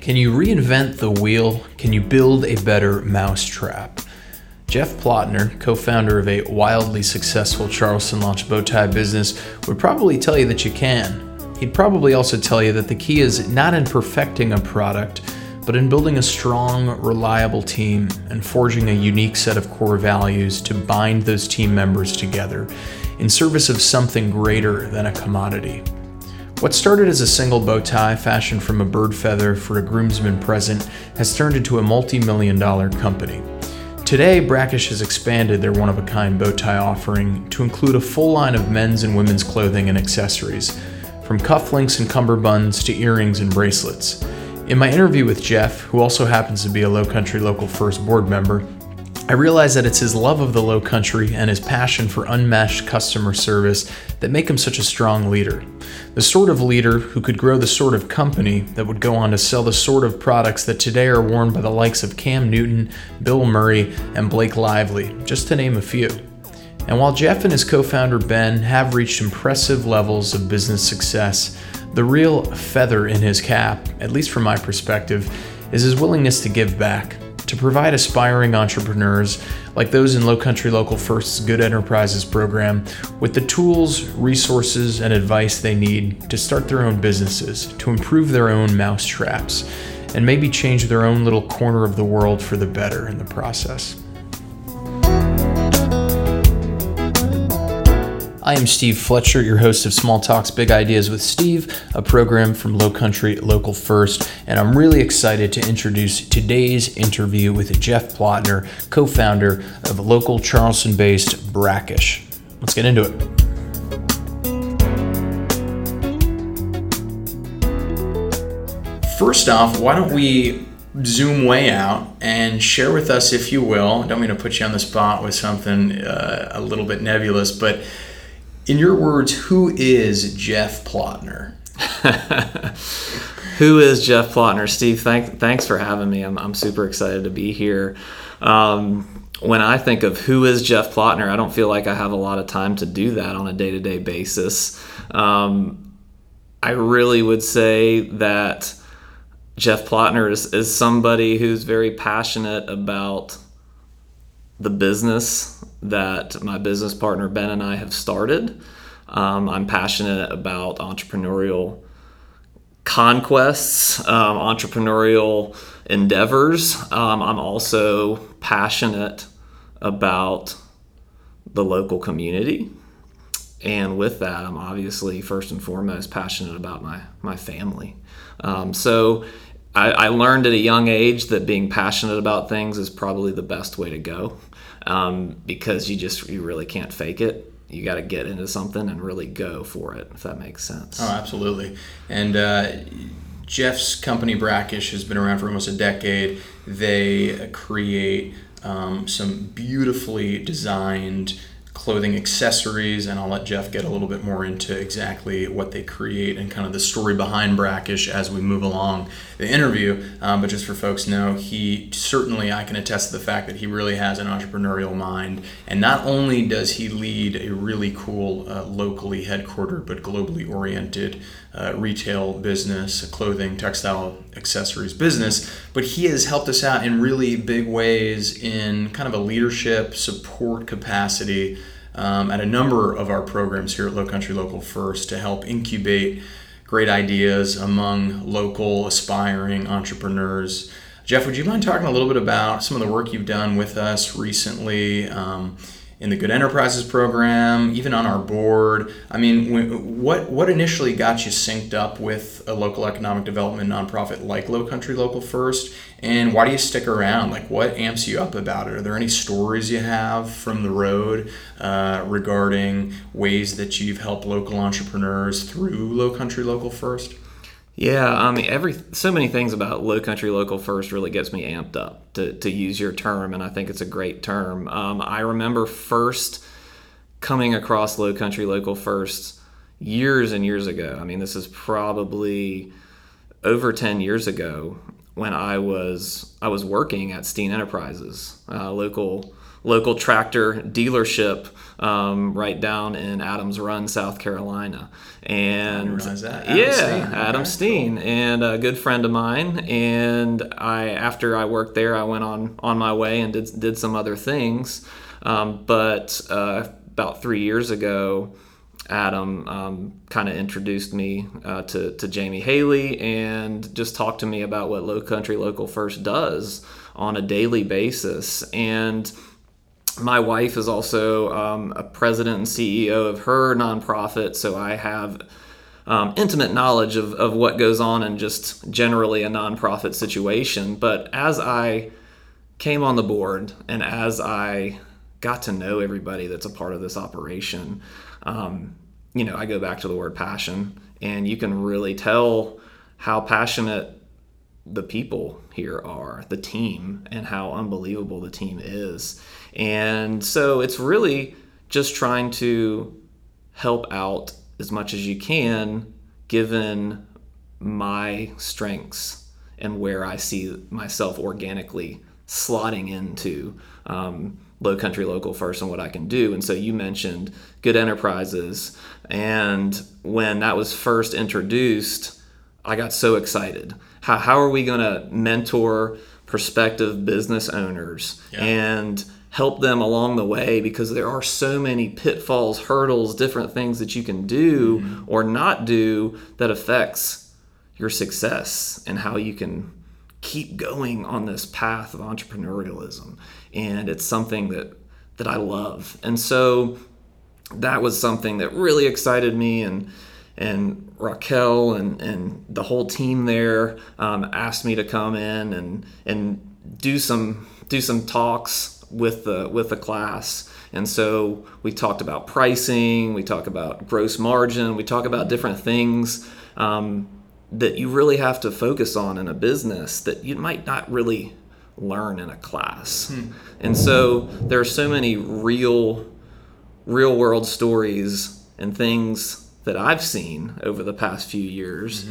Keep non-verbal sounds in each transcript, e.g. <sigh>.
Can you reinvent the wheel? Can you build a better mousetrap? Jeff Plotner, co founder of a wildly successful Charleston launch bow tie business, would probably tell you that you can. He'd probably also tell you that the key is not in perfecting a product, but in building a strong, reliable team and forging a unique set of core values to bind those team members together in service of something greater than a commodity. What started as a single bow tie fashioned from a bird feather for a groomsman present has turned into a multi million dollar company. Today, Brackish has expanded their one of a kind bow tie offering to include a full line of men's and women's clothing and accessories, from cufflinks and cummerbunds to earrings and bracelets. In my interview with Jeff, who also happens to be a Low Country Local First board member, I realize that it's his love of the low country and his passion for unmatched customer service that make him such a strong leader. The sort of leader who could grow the sort of company that would go on to sell the sort of products that today are worn by the likes of Cam Newton, Bill Murray, and Blake Lively, just to name a few. And while Jeff and his co founder Ben have reached impressive levels of business success, the real feather in his cap, at least from my perspective, is his willingness to give back to provide aspiring entrepreneurs like those in Low Country Local First's Good Enterprises program with the tools, resources, and advice they need to start their own businesses, to improve their own mousetraps, and maybe change their own little corner of the world for the better in the process. I am Steve Fletcher, your host of Small Talks Big Ideas with Steve, a program from Low Country Local First, and I'm really excited to introduce today's interview with Jeff Plotner, co founder of local Charleston based Brackish. Let's get into it. First off, why don't we zoom way out and share with us, if you will, I don't mean to put you on the spot with something uh, a little bit nebulous, but in your words, who is Jeff Plotner? <laughs> who is Jeff Plotner? Steve, thank, thanks for having me. I'm, I'm super excited to be here. Um, when I think of who is Jeff Plotner, I don't feel like I have a lot of time to do that on a day to day basis. Um, I really would say that Jeff Plotner is, is somebody who's very passionate about the business that my business partner Ben and I have started. Um, I'm passionate about entrepreneurial conquests, um, entrepreneurial endeavors. Um, I'm also passionate about the local community. And with that, I'm obviously first and foremost passionate about my, my family. Um, so I, I, learned at a young age that being passionate about things is probably the best way to go um, because you just you really can't fake it. You got to get into something and really go for it, if that makes sense. Oh, absolutely. And uh, Jeff's company Brackish has been around for almost a decade. They create um, some beautifully designed clothing accessories, and I'll let Jeff get a little bit more into exactly what they create and kind of the story behind Brackish as we move along the interview. Um, but just for folks know, he certainly, I can attest to the fact that he really has an entrepreneurial mind. And not only does he lead a really cool, uh, locally headquartered but globally oriented uh, retail business, clothing, textile, accessories business, but he has helped us out in really big ways in kind of a leadership support capacity um, at a number of our programs here at Low Country Local First to help incubate great ideas among local aspiring entrepreneurs. Jeff, would you mind talking a little bit about some of the work you've done with us recently? Um, in the Good Enterprises program, even on our board. I mean, what what initially got you synced up with a local economic development nonprofit like Low Country Local First, and why do you stick around? Like, what amps you up about it? Are there any stories you have from the road uh, regarding ways that you've helped local entrepreneurs through Low Country Local First? Yeah, I mean, every so many things about low country local first really gets me amped up to, to use your term, and I think it's a great term. Um, I remember first coming across low country local first years and years ago. I mean, this is probably over 10 years ago when I was I was working at Steen Enterprises, a local local tractor dealership um, right down in Adams Run, South Carolina. And Adam yeah, Steen. Adam Okay, Steen, and a good friend of mine. And I, after I worked there, I went on on my way and did did some other things. Um, but uh, about three years ago. Adam um, kind of introduced me uh, to, to Jamee Haley and just talked to me about what Low Country Local First does on a daily basis. And my wife is also um, a president and CEO of her nonprofit, so I have um, intimate knowledge of, of what goes on in just generally a nonprofit situation. But as I came on the board and as I got to know everybody that's a part of this operation, um, you know, I go back to the word passion, and you can really tell how passionate the people here are, the team, and how unbelievable the team is. And so it's really just trying to help out as much as you can given my strengths and where I see myself organically slotting into um, low country local first and what I can do. And so you mentioned good enterprises. And when that was first introduced, I got so excited. How, how are we going to mentor prospective business owners Yeah. and help them along the way because there are so many pitfalls, hurdles, different things that you can do or not do that affects your success and how you can keep going on this path of entrepreneurialism. And it's something that that I love. And so that was something that really excited me and and Raquel and, and the whole team there um, asked me to come in and and do some do some talks with the with the class. And so we talked about pricing we talk about gross margin we talk about different things um, that you really have to focus on in a business that you might not really learn in a class. And so there are so many real real world stories and things that I've seen over the past few years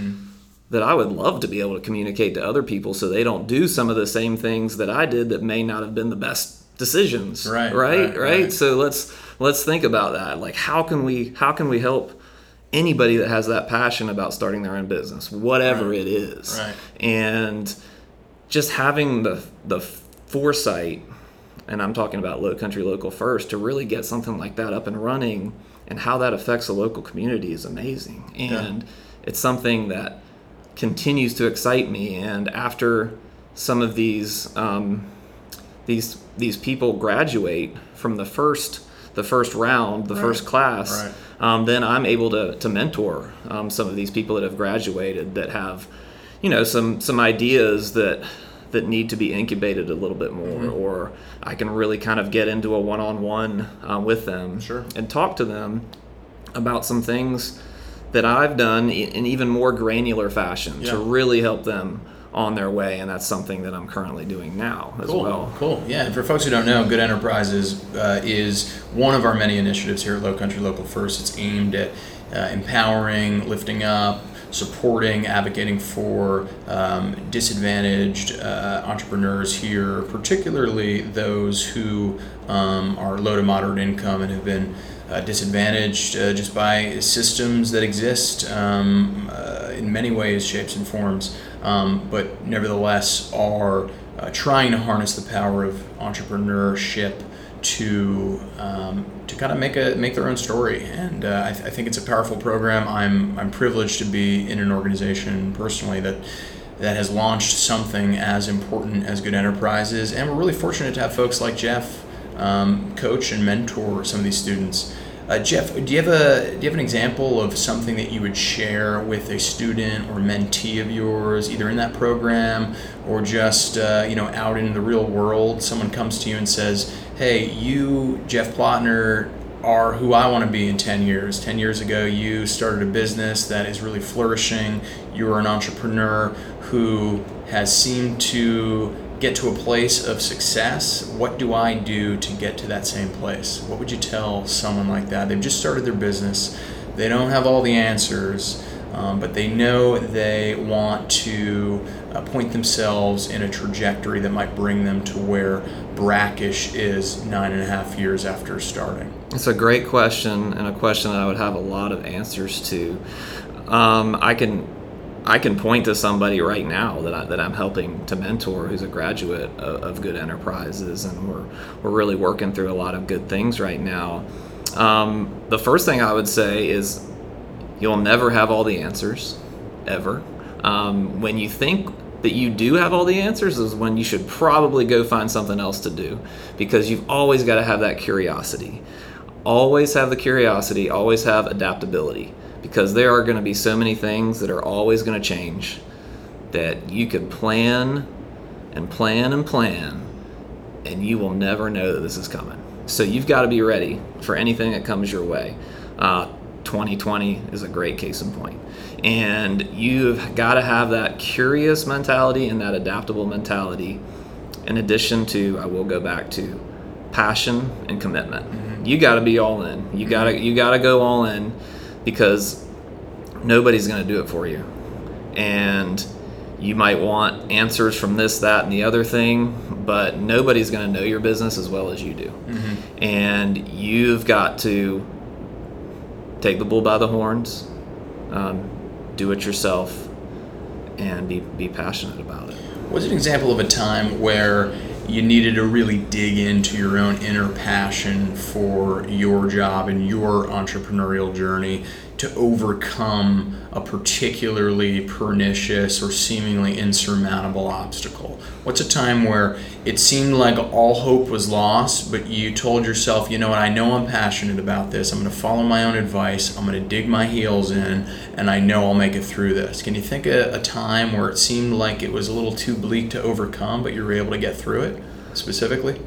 that I would love to be able to communicate to other people so they don't do some of the same things that I did that may not have been the best decisions. Right, Right. right, Right. right. So let's let's think about that. Like how can we how can we help anybody that has that passion about starting their own business, whatever Right. it is. Right. And just having the the foresight and I'm talking about low country local first to really get something like that up and running and how that affects the local community is amazing and it's something that continues to excite me and after some of these um, these these people graduate from the first the first round the first class Right. um, then I'm able to, to mentor um, some of these people that have graduated that have you know some some ideas that that need to be incubated a little bit more Mm-hmm. or I can really kind of get into a one-on-one uh, with them Sure. and talk to them about some things that I've done in even more granular fashion Yeah. to really help them on their way and that's something that I'm currently doing now as Cool. well Cool. Yeah. And for folks who don't know, Good Enterprises uh, is one of our many initiatives here at Low Country Local First. It's aimed at uh, empowering, lifting up, supporting, advocating for um, disadvantaged uh, entrepreneurs here, particularly those who um, are low to moderate income and have been uh, disadvantaged uh, just by systems that exist um, uh, in many ways, shapes, and forms, um, but nevertheless are uh, trying to harness the power of entrepreneurship to um, to kind of make a make their own story. And uh, I, th- I think it's a powerful program. I'm I'm privileged to be in an organization personally that that has launched something as important as Good Enterprises, and we're really fortunate to have folks like Jeff um, coach and mentor some of these students. Uh, Jeff, do you have a do you have an example of something that you would share with a student or mentee of yours, either in that program or just uh, you know out in the real world? Someone comes to you and says, "Hey, you, Jeff Plotner, are who I want to be in 10 years. 10 years ago, you started a business that is really flourishing. You are an entrepreneur who has seemed to get to a place of success. What do I do to get to that same place? What would you tell someone like that? They've just started their business, they don't have all the answers. um, but they know they want to uh, point themselves in a trajectory that might bring them to where Brackish is nine and a half years after starting? It's a great question and a question that I would have a lot of answers to. Um, I can I can point to somebody right now that, I, that I'm helping to mentor who's a graduate of, of, Good Enterprises, and we're, we're really working through a lot of good things right now. Um, the first thing I would say is you'll never have all the answers, ever. Um, when you think that you do have all the answers is when you should probably go find something else to do because you've always got to have that curiosity. Always have the curiosity, always have adaptability because there are going to be so many things that are always going to change that you could plan and plan and plan and you will never know that this is coming. So you've got to be ready for anything that comes your way. Uh, 2020 is a great case in. And you've got to have that curious mentality and that adaptable mentality, in addition to, I will go back to passion and commitment. Mm-hmm. You got to be all in. You got to you got to go all in because nobody's going to do it for you. And you might want answers from this, that, and the other thing, but nobody's going to know your business as well as you do. Mm-hmm. And you've got to take the bull by the horns, um, do it yourself, and be, be passionate about it. What's an example of a time where you needed to really dig into your own inner passion for your job and your entrepreneurial journey to overcome a particularly pernicious or seemingly insurmountable obstacle? What's a time where it seemed like all hope was lost, but you told yourself, you know what, I know I'm passionate about this. I'm going to follow my own advice. I'm going to dig my heels in, and I know I'll make it through this. Can you think of a time where it seemed like it was a little too bleak to overcome, but you were able to get through it specifically?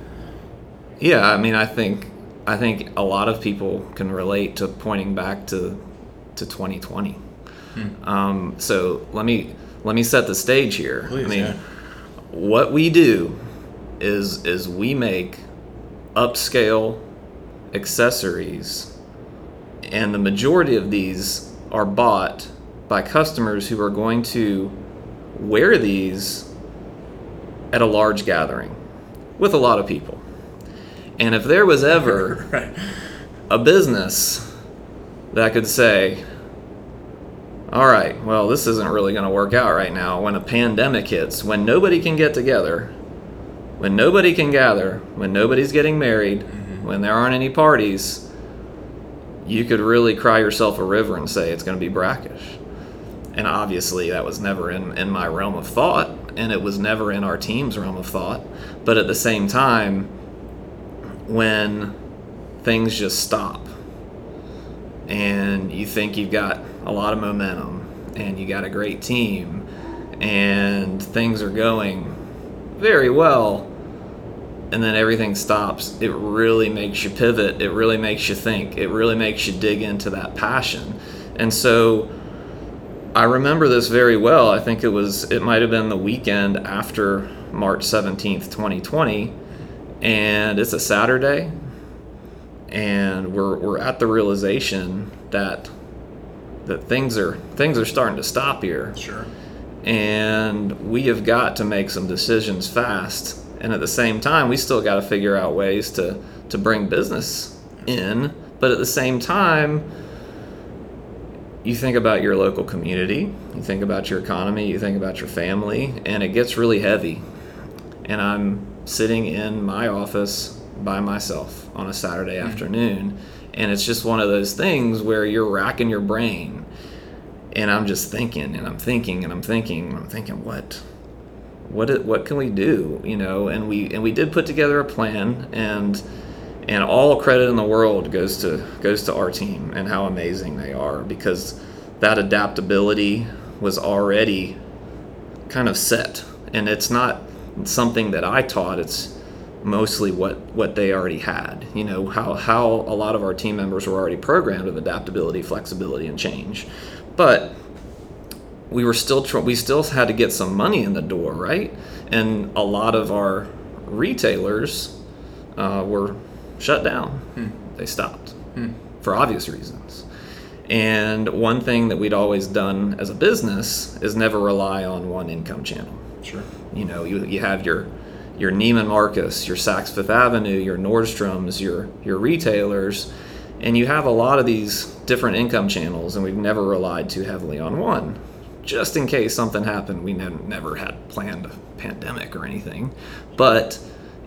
Yeah, I mean, I think I think a lot of people can relate to pointing back to to 2020. Hmm. Um, so let me let me set the stage here. Please, I mean, yeah. what we do is is we make upscale accessories, and the majority of these are bought by customers who are going to wear these at a large gathering with a lot of people. And if there was ever <laughs> right. a business that could say, all right, well, this isn't really going to work out right now when a pandemic hits, when nobody can get together, when nobody can gather, when nobody's getting married, mm-hmm. when there aren't any parties, you could really cry yourself a river and say it's going to be brackish. And obviously, that was never in, in my realm of thought, and it was never in our team's realm of thought. But at the same time, when things just stop and you think you've got a lot of momentum and you got a great team and things are going very well and then everything stops it really makes you pivot it really makes you think it really makes you dig into that passion. And so i remember this very well. I think it was it might have been the weekend after march 17th 2020 and it's a saturday and we're we're at the realization that that things are things are starting to stop here. Sure. And we have got to make some decisions fast. And at the same time, we still got to figure out ways to to bring business in, but at the same time, you think about your local community, you think about your economy, you think about your family, and it gets really heavy. And I'm sitting in my office by myself on a Saturday mm-hmm. afternoon. And it's just one of those things where you're racking your brain. And I'm just thinking and I'm thinking and I'm thinking and I'm thinking, what? What, what can we do you know and we and we did put together a plan and and all credit in the world goes to goes to our team and how amazing they are because that adaptability was already kind of set and it's not something that I taught it's mostly what what they already had. You know how how a lot of our team members were already programmed with adaptability, flexibility, and change, but we were still tr- we still had to get some money in the door, right? And a lot of our retailers uh, were shut down. Hmm. They stopped hmm. for obvious reasons. And one thing that we'd always done as a business is never rely on one income channel. Sure. You know, you, you have your your Neiman Marcus, your Saks Fifth Avenue, your Nordstrom's, your your retailers, and you have a lot of these different income channels, and we've never relied too heavily on one, just in case something happened. We ne- never had planned a pandemic or anything, but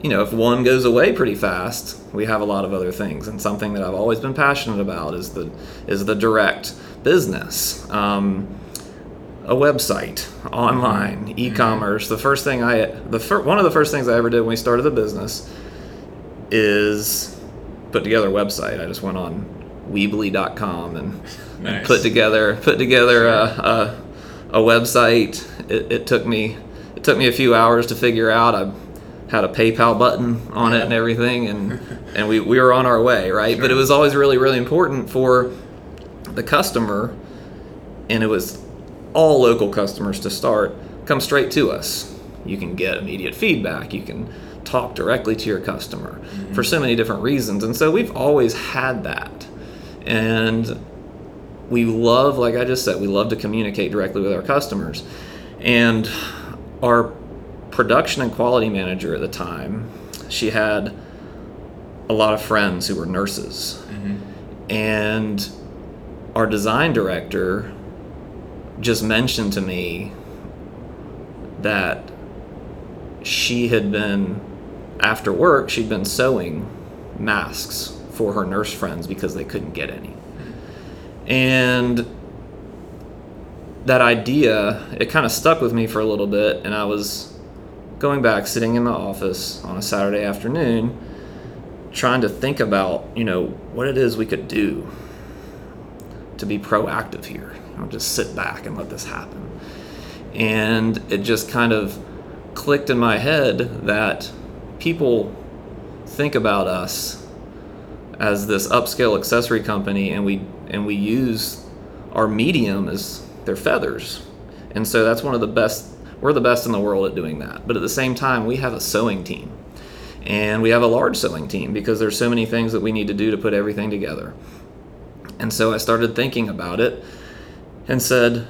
you know, if one goes away pretty fast, we have a lot of other things. And something that I've always been passionate about is the is the direct business. Um, a website, online, Mm-hmm. e-commerce. The first thing I, the fir- one of the first things I ever did when we started the business is put together a website. I just went on Weebly.com and, and put together put together a, a, a website. It, it took me it took me a few hours to figure out. I had a PayPal button on it and everything, and <laughs> and we, we were on our way, right? But it was always really really important for the customer, and it was all local customers to start come straight to us. You can get immediate feedback. You can talk directly to your customer mm-hmm. for so many different reasons, and so we've always had that, and we love, like I just said, we love to communicate directly with our customers, and our production and quality manager at the time, she had a lot of friends who were nurses, mm-hmm. and our design director just mentioned to me that she had been after work she'd been sewing masks for her nurse friends because they couldn't get any. And that idea it kind of stuck with me for a little bit and i was going back sitting in my office on a saturday afternoon trying to think about you know what it is we could do to be proactive here i'll just sit back and let this happen. And it just kind of clicked in my head that people think about us as this upscale accessory company and we and we use our medium as their feathers. And so that's one of the best we're the best in the world at doing that. But at the same time we have a sewing team. And we have a large sewing team because there's so many things that we need to do to put everything together. And so i started thinking about it and said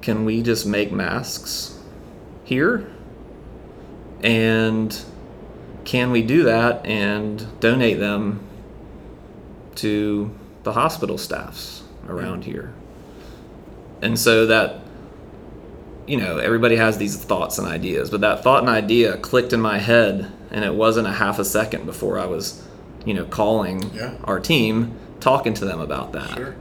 can we just make masks here and can we do that and donate them to the hospital staffs around here? And so that, you know, everybody has these thoughts and ideas, but that thought and idea clicked in my head, and it wasn't a half a second before I was, you know, calling Yeah. our team, talking to them about that. Sure.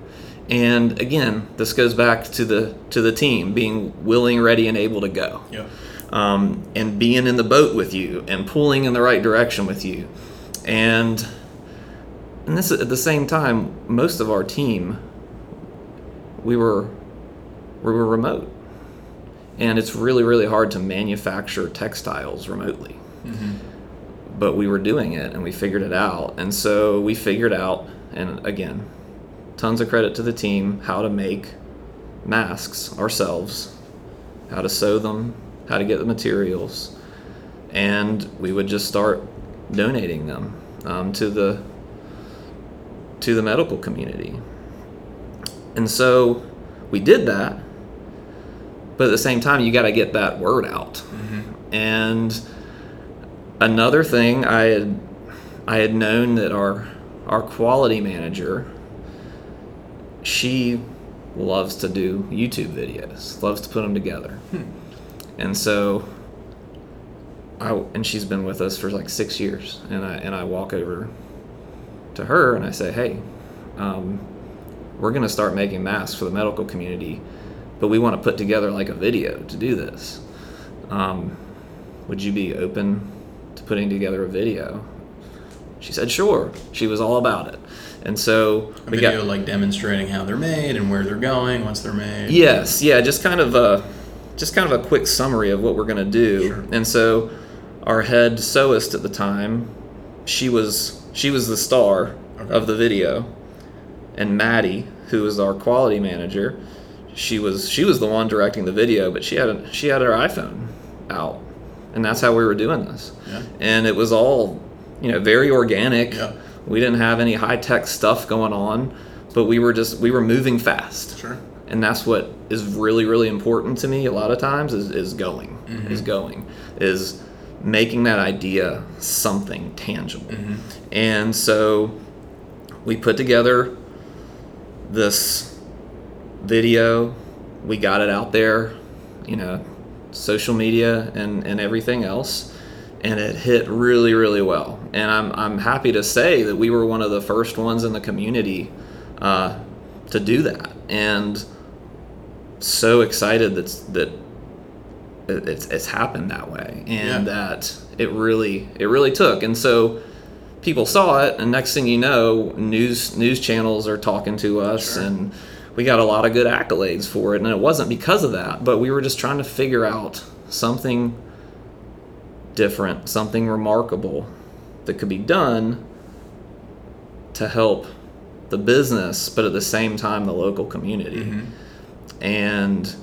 And again, this goes back to the to the team being willing, ready, and able to go Yeah. um, and being in the boat with you and pulling in the right direction with you. And and this at the same time, most of our team we were we were remote. And it's really, really hard to manufacture textiles remotely. But we were doing it and we figured it out. And so we figured out, and again, tons of credit to the team, how to make masks ourselves, how to sew them, how to get the materials, and we would just start donating them um, to the to the medical community. And so we did that, but at the same time, you got to get that word out. And another thing, I had I had known that our our quality manager, she loves to do YouTube videos, loves to put them together. And so I and she's been with us for like 6 years and I and I walk over to her and I say, "Hey, um, we're going to start making masks for the medical community, but we want to put together like a video to do this. Um, would you be open to putting together a video?" She said, "Sure." She was all about it. And so A we video got like demonstrating how they're made and where they're going once they're made. Yes, yeah, just kind of a just kind of a quick summary of what we're going to do. Sure. And so our head sewist at the time, she was she was the star Okay. of the video. And Maddie, who was our quality manager, she was she was the one directing the video, but she had a, she had her iPhone out. And that's how we were doing this. Yeah. And it was all, you know, very organic. Yeah. We didn't have any high tech stuff going on, but we were just we were moving fast. Sure. And that's what is really really important to me a lot of times is is going Mm-hmm. is going is making that idea something tangible. Mm-hmm. And so we put together this video. We got it out there, you know, social media and, and everything else. And it hit really, really well. And I'm, I'm happy to say that we were one of the first ones in the community uh, to do that. And so excited that's, that it- it's, it's happened that way and Yeah. that it really, it really took. And so people saw it and next thing you know news news channels are talking to us Sure. and we got a lot of good accolades for it and it wasn't because of that but we were just trying to figure out something different something remarkable that could be done to help the business but at the same time the local community Mm-hmm. and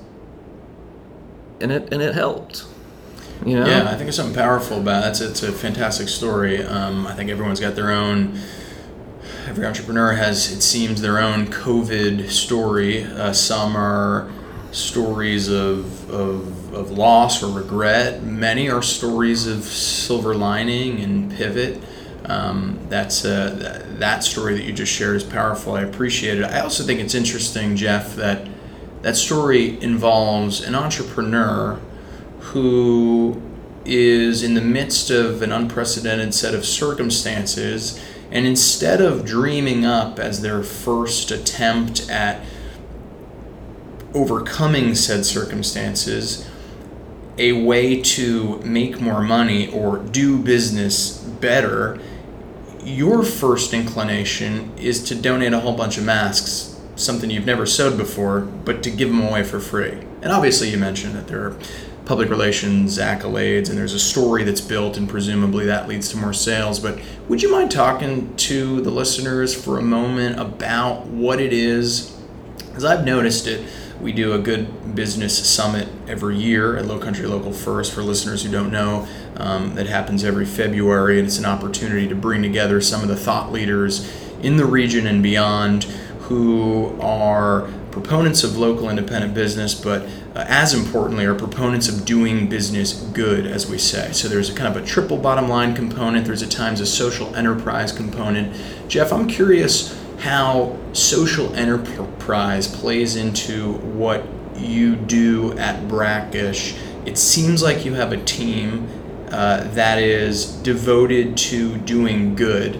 and it and it helped you know Yeah, I think there's something powerful about it. It's, it's a fantastic story. Um, I think everyone's got their own. Every entrepreneur has, it seems, their own COVID story. Uh, some are stories of, of, of loss or regret. Many are stories of silver lining and pivot. Um, that's uh, that, that story that you just shared is powerful. I appreciate it. I also think it's interesting, Jeff, that that story involves an entrepreneur who is in the midst of an unprecedented set of circumstances, and instead of dreaming up as their first attempt at overcoming said circumstances, a way to make more money or do business better, your first inclination is to donate a whole bunch of masks, something you've never sewed before, but to give them away for free. And obviously, you mentioned that there are public relations accolades and there's a story that's built, and presumably that leads to more sales. But would you mind talking to the listeners for a moment about what it is? Because I've noticed it. We do a good business summit every year at Low Country Local First. For listeners who don't know, um, that happens every February, and it's an opportunity to bring together some of the thought leaders in the region and beyond who are proponents of local independent business, but uh, as importantly, are proponents of doing business good, as we say. So there's a kind of a triple bottom line component. There's at times a social enterprise component. Jeff, I'm curious how social enterprise plays into what you do at Brackish. It seems like you have a team uh, that is devoted to doing good,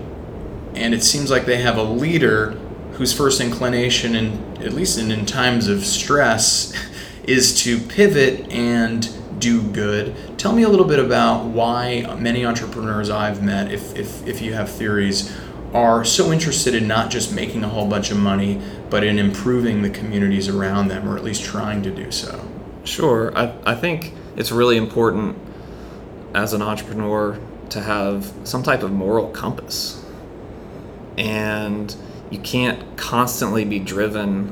and it seems like they have a leader whose first inclination, in, at least in, in times of stress, <laughs> is to pivot and do good. Tell me a little bit about why many entrepreneurs I've met, if, if, if you have theories, are so interested in not just making a whole bunch of money, but in improving the communities around them, or at least trying to do so. Sure. I, I think it's really important as an entrepreneur to have some type of moral compass. And you can't constantly be driven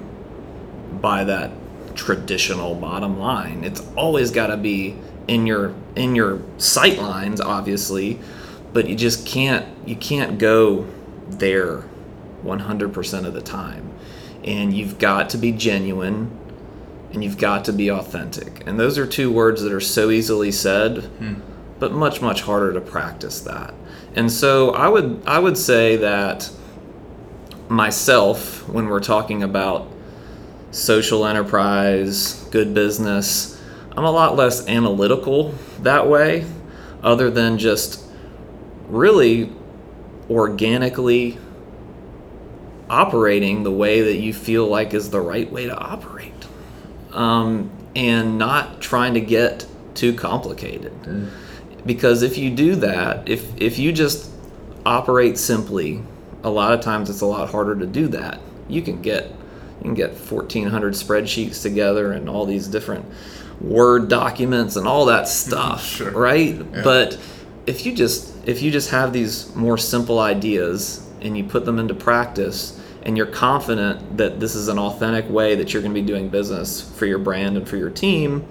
by that traditional bottom line. It's always got to be in your in your sight lines obviously, but you just can't you can't go there 100% of the time. And you've got to be genuine and you've got to be authentic. And those are two words that are so easily said, hmm. but much much harder to practice that. And so I would I would say that myself when we're talking about social enterprise, good business, I'm a lot less analytical that way other than just really organically operating the way that you feel like is the right way to operate um, and not trying to get too complicated. Because if you do that, if if you just operate simply, a lot of times it's a lot harder to do that. You can get you can get 1400 spreadsheets together and all these different word documents and all that <laughs> stuff, Sure. right? But if you just if you just have these more simple ideas and you put them into practice and you're confident that this is an authentic way that you're going to be doing business for your brand and for your team,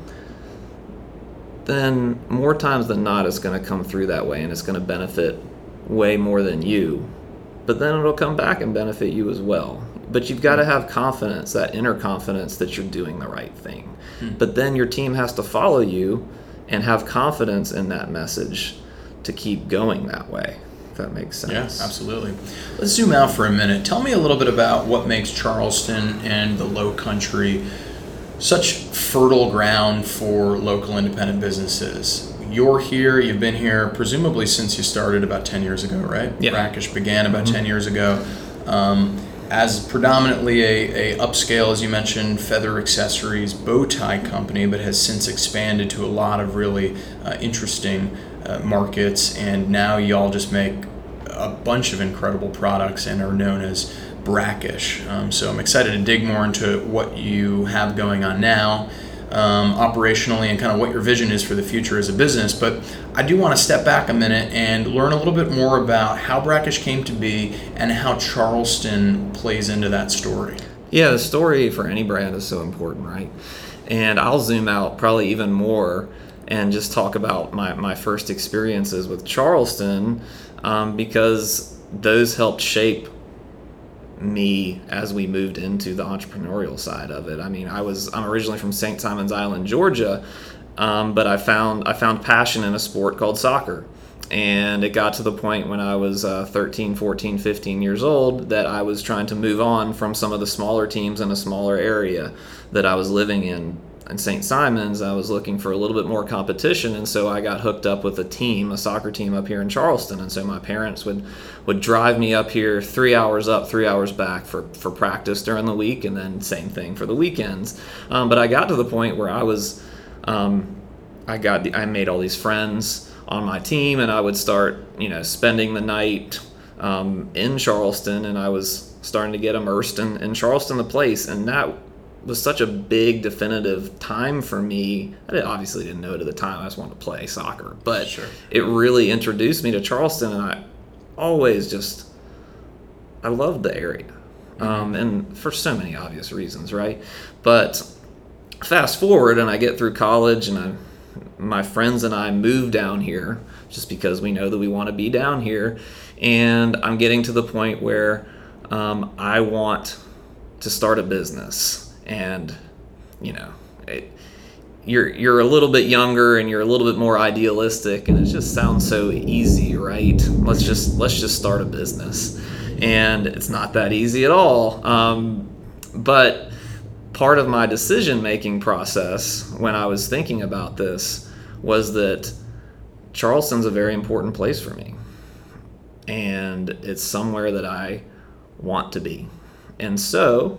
then more times than not it's going to come through that way and it's going to benefit way more than you. But then it'll come back and benefit you as well but you've got to have confidence, that inner confidence that you're doing the right thing. Hmm. But then your team has to follow you and have confidence in that message to keep going that way. If that makes sense. Yeah, absolutely. Let's zoom out for a minute. Tell me a little bit about what makes Charleston and the Low Country such fertile ground for local independent businesses. You're here, you've been here presumably since you started about 10 years ago, right? Yeah. Brackish began about 10 years ago. Um, as predominantly a, a upscale, as you mentioned, feather accessories bow tie company, but has since expanded to a lot of really uh, interesting uh, markets. And now y'all just make a bunch of incredible products and are known as brackish. Um, so I'm excited to dig more into what you have going on now. Um, operationally and kind of what your vision is for the future as a business. But I do want to step back a minute and learn a little bit more about how Brackish came to be and how Charleston plays into that story. Yeah, the story for any brand is so important, right? And I'll zoom out probably even more and just talk about my, my first experiences with Charleston um, because those helped shape me as we moved into the entrepreneurial side of it. I mean, I was I'm originally from St. Simons Island, Georgia, um, but I found I found passion in a sport called soccer. And it got to the point when I was uh, 13, 14, 15 years old that I was trying to move on from some of the smaller teams in a smaller area that I was living in in St. Simons, I was looking for a little bit more competition, and so I got hooked up with a team, a soccer team up here in Charleston. And so my parents would would drive me up here three hours up, three hours back for for practice during the week, and then same thing for the weekends. Um, but I got to the point where I was, um, I got the, I made all these friends on my team, and I would start you know spending the night um, in Charleston, and I was starting to get immersed in, in Charleston, the place, and that was such a big definitive time for me. I didn't, obviously didn't know it at the time. I just wanted to play soccer, but Sure. it really introduced me to Charleston, and I always just I loved the area, um, and for so many obvious reasons, right? But fast forward, and I get through college, and I, my friends and I move down here just because we know that we want to be down here, and I'm getting to the point where um, I want to start a business and you know it, you're you're a little bit younger and you're a little bit more idealistic and it just sounds so easy right? Let's just let's just start a business. And it's not that easy at all. Um, but part of my decision making process when i was thinking about this was that charleston's a very important place for me. And it's somewhere that i want to be. And so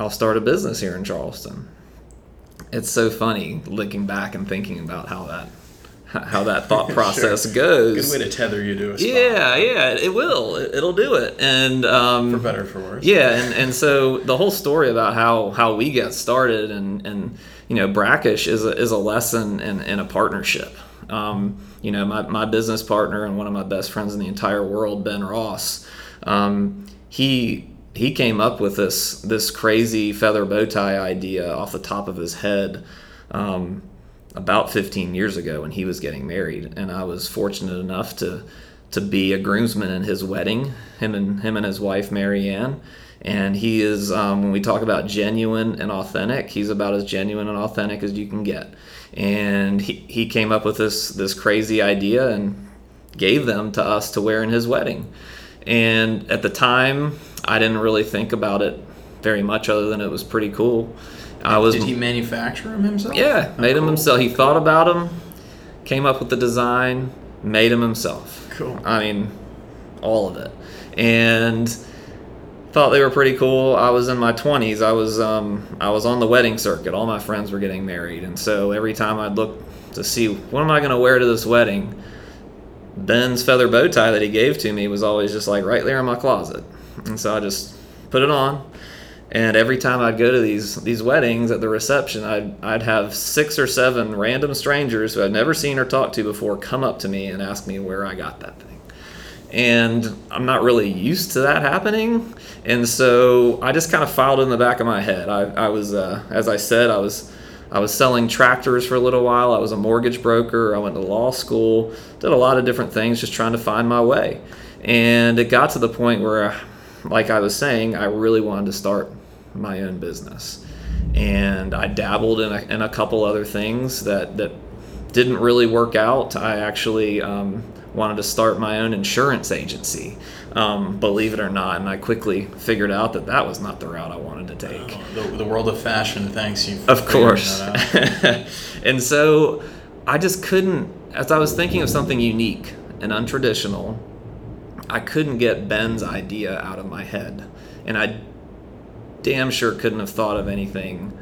I'll start a business here in Charleston. It's so funny looking back and thinking about how that how that thought <laughs> process Sure. goes. Good way to tether you to a spot. yeah, yeah, it will. It, it'll do it. And um, For better or for worse. yeah, and, and so the whole story about how, how we got started and, and you know brackish is a, is a lesson in, in a partnership. Um, you know, my, my business partner and one of my best friends in the entire world, Ben Ross, um, he he came up with this this crazy feather bow tie idea off the top of his head. Um, about 15 years ago when he was getting married. And I was fortunate enough to to be a groomsman in his wedding him and him and his wife Marianne and he is um, when we talk about genuine and authentic he's about as genuine and authentic as you can get. And he, he came up with this this crazy idea and gave them to us to wear in his wedding. And at the time I didn't really think about it very much other than it was pretty cool I was Did he manufacture them himself? yeah, made him cool. himself. He thought about them, came up with the design, made them himself. Cool. I mean, all of it, and thought they were pretty cool. I was in my twenties. I was um, I was on the wedding circuit. All my friends were getting married, and so every time I'd look to see what am I going to wear to this wedding, Ben's feather bow tie that he gave to me was always just like right there in my closet, and so I just put it on. And every time I'd go to these these weddings at the reception, I'd I'd have six or seven random strangers who I'd never seen or talked to before come up to me and ask me where I got that thing. And I'm not really used to that happening, and so I just kind of filed in the back of my head. I, I was, uh, as I said, I was I was selling tractors for a little while. I was a mortgage broker. I went to law school, did a lot of different things, just trying to find my way. And it got to the point where like I was saying, I really wanted to start my own business. And I dabbled in a, in a couple other things that, that didn't really work out. I actually um, wanted to start my own insurance agency, um, believe it or not. And I quickly figured out that that was not the route I wanted to take. The, the world of fashion thanks you. of course. <laughs> and so I just couldn't, as I was thinking of something unique and untraditional, I couldn't get Ben's idea out of my head. And I damn sure couldn't have thought of anything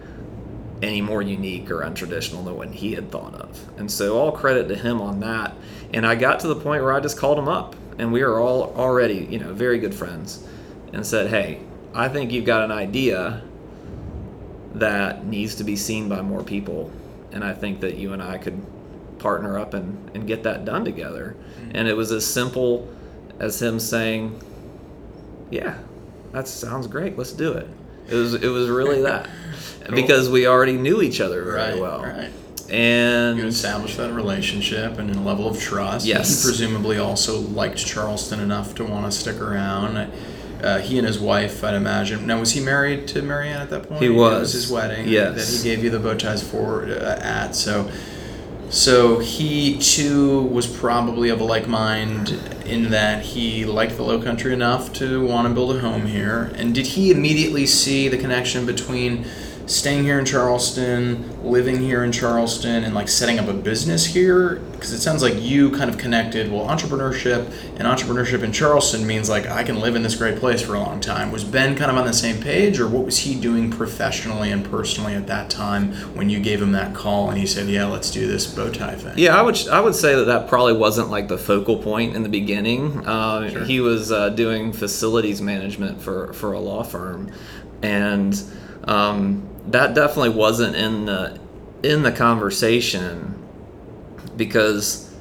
any more unique or untraditional than what he had thought of. And so all credit to him on that. And I got to the point where I just called him up and we were all already, you know, very good friends and said, "Hey, I think you've got an idea that needs to be seen by more people and I think that you and I could partner up and, and get that done together." Mm-hmm. And it was as simple as him saying, "Yeah, that sounds great. Let's do it." It was it was really that <laughs> because we already knew each other very Right, well. right. And You established that relationship and a level of trust. Yes. He presumably also liked Charleston enough to want to stick around. Uh, he and his wife, I'd imagine. Now, was he married to Marianne at that point? He It was. was his wedding. Yes. That he gave you the bow ties for uh, at. So, so he too was probably of a like mind in that he liked the Low Country enough to want to build a home here. And did he immediately see the connection between staying here in Charleston, living here in Charleston, and like setting up a business here? Because it sounds like you kind of connected. Well, entrepreneurship and entrepreneurship in Charleston means like I can live in this great place for a long time. Was Ben kind of on the same page, or what was he doing professionally and personally at that time when you gave him that call and he said, "Yeah, let's do this bow tie thing"? Yeah, I would I would say that that probably wasn't like the focal point in the beginning. Uh, Sure. He was uh, doing facilities management for for a law firm, and um, that definitely wasn't in the in the conversation because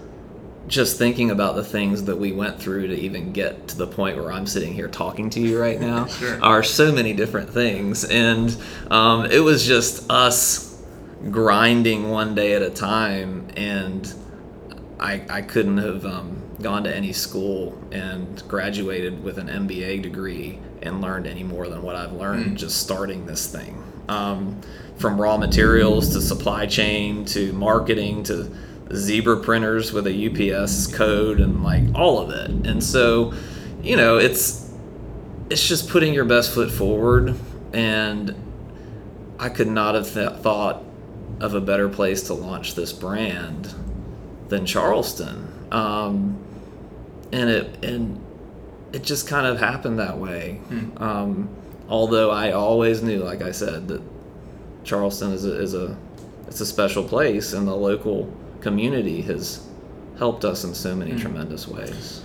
just thinking about the things that we went through to even get to the point where I'm sitting here talking to you right now <laughs> Sure. are so many different things, and um, it was just us grinding one day at a time, and I I couldn't have um, gone to any school and graduated with an MBA degree and learned any more than what I've learned just starting this thing. Um, from raw materials to supply chain to marketing to zebra printers with a UPS code and like all of it. And so, you know, it's it's just putting your best foot forward and I could not have th- thought of a better place to launch this brand than Charleston. Um, and it and it just kind of happened that way. Um, although I always knew, like I said, that Charleston is a, is a it's a special place, and the local community has helped us in so many tremendous ways.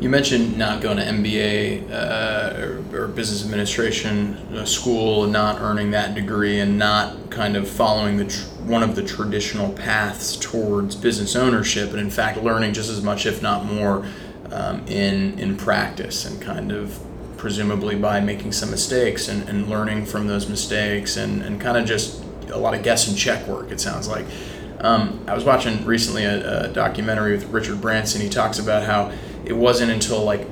You mentioned not going to MBA uh, or, or business administration uh, school and not earning that degree and not kind of following the tr- one of the traditional paths towards business ownership, and in fact learning just as much, if not more, um, in in practice and kind of presumably by making some mistakes and, and learning from those mistakes and, and kind of just a lot of guess and check work. It sounds like. Um, I was watching recently a, a documentary with Richard Branson. He talks about how it wasn't until like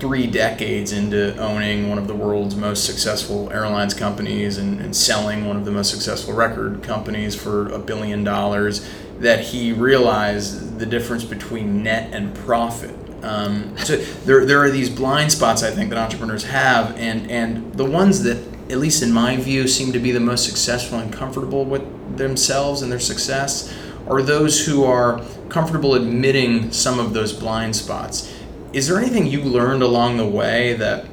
three decades into owning one of the world's most successful airlines companies and, and selling one of the most successful record companies for a billion dollars that he realized the difference between net and profit. Um, so there, there are these blind spots I think that entrepreneurs have, and and the ones that, at least in my view, seem to be the most successful and comfortable with themselves and their success are those who are comfortable admitting some of those blind spots. Is there anything you learned along the way that,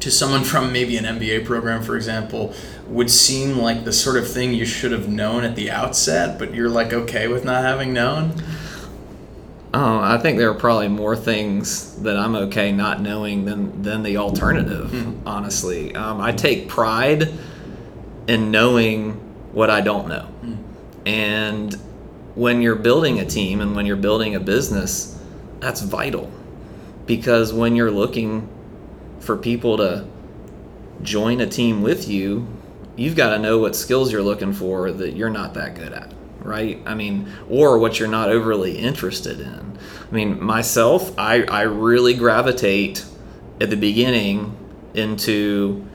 to someone from maybe an MBA program, for example, would seem like the sort of thing you should have known at the outset, but you're like okay with not having known? Oh, I think there are probably more things that I'm okay not knowing than than the alternative. Honestly, um, I take pride in knowing what I don't know, and when you're building a team and when you're building a business, that's vital. Because when you're looking for people to join a team with you, you've got to know what skills you're looking for that you're not that good at, right? I mean, or what you're not overly interested in. I mean, myself, I, I really gravitate at the beginning into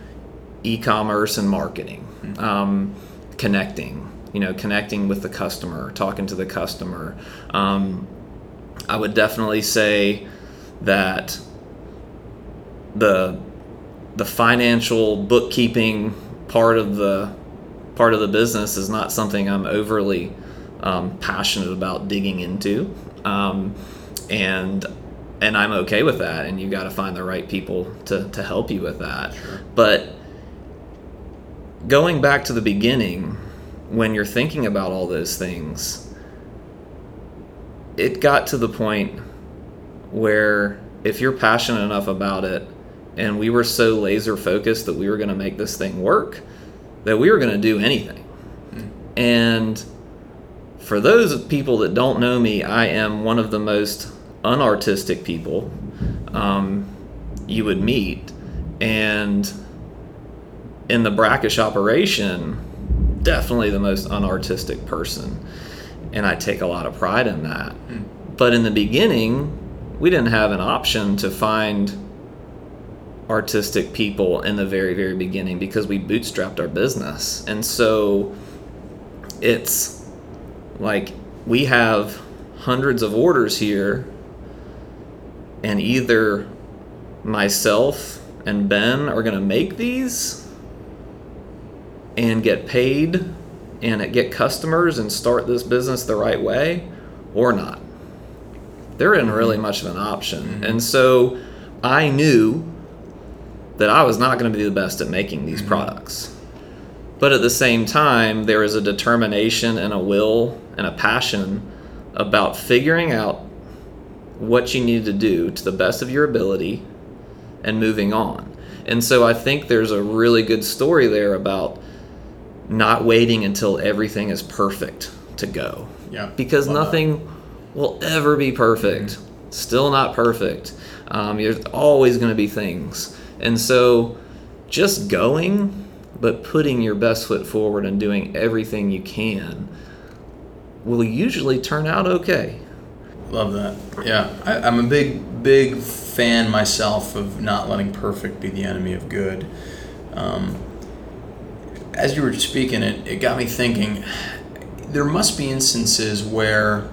e-commerce and marketing, um, connecting, you know, connecting with the customer, talking to the customer. Um, I would definitely say that the the financial bookkeeping part of the part of the business is not something I'm overly um, passionate about digging into, um, and and I'm okay with that. And you got to find the right people to to help you with that. Sure. But going back to the beginning, when you're thinking about all those things, it got to the point where if you're passionate enough about it, and we were so laser focused that we were going to make this thing work, that we were going to do anything. And for those people that don't know me, I am one of the most unartistic people um, you would meet. And in the brackish operation, definitely the most unartistic person. And I take a lot of pride in that. But in the beginning, we didn't have an option to find artistic people in the very, very beginning because we bootstrapped our business. And so it's like we have hundreds of orders here, and either myself and Ben are going to make these and get paid and get customers and start this business the right way or not. There isn't really mm-hmm. much of an option. Mm-hmm. And so I knew that I was not going to be the best at making these products. But at the same time, there is a determination and a will and a passion about figuring out what you need to do to the best of your ability and moving on. And so I think there's a really good story there about not waiting until everything is perfect to go. Yeah. Because love that. nothing will ever be perfect. Still not perfect. Um, there's always going to be things. And so just going, but putting your best foot forward and doing everything you can will usually turn out okay. Love that. Yeah, I, I'm a big, big fan myself of not letting perfect be the enemy of good. Um, as you were speaking, it, it got me thinking there must be instances where,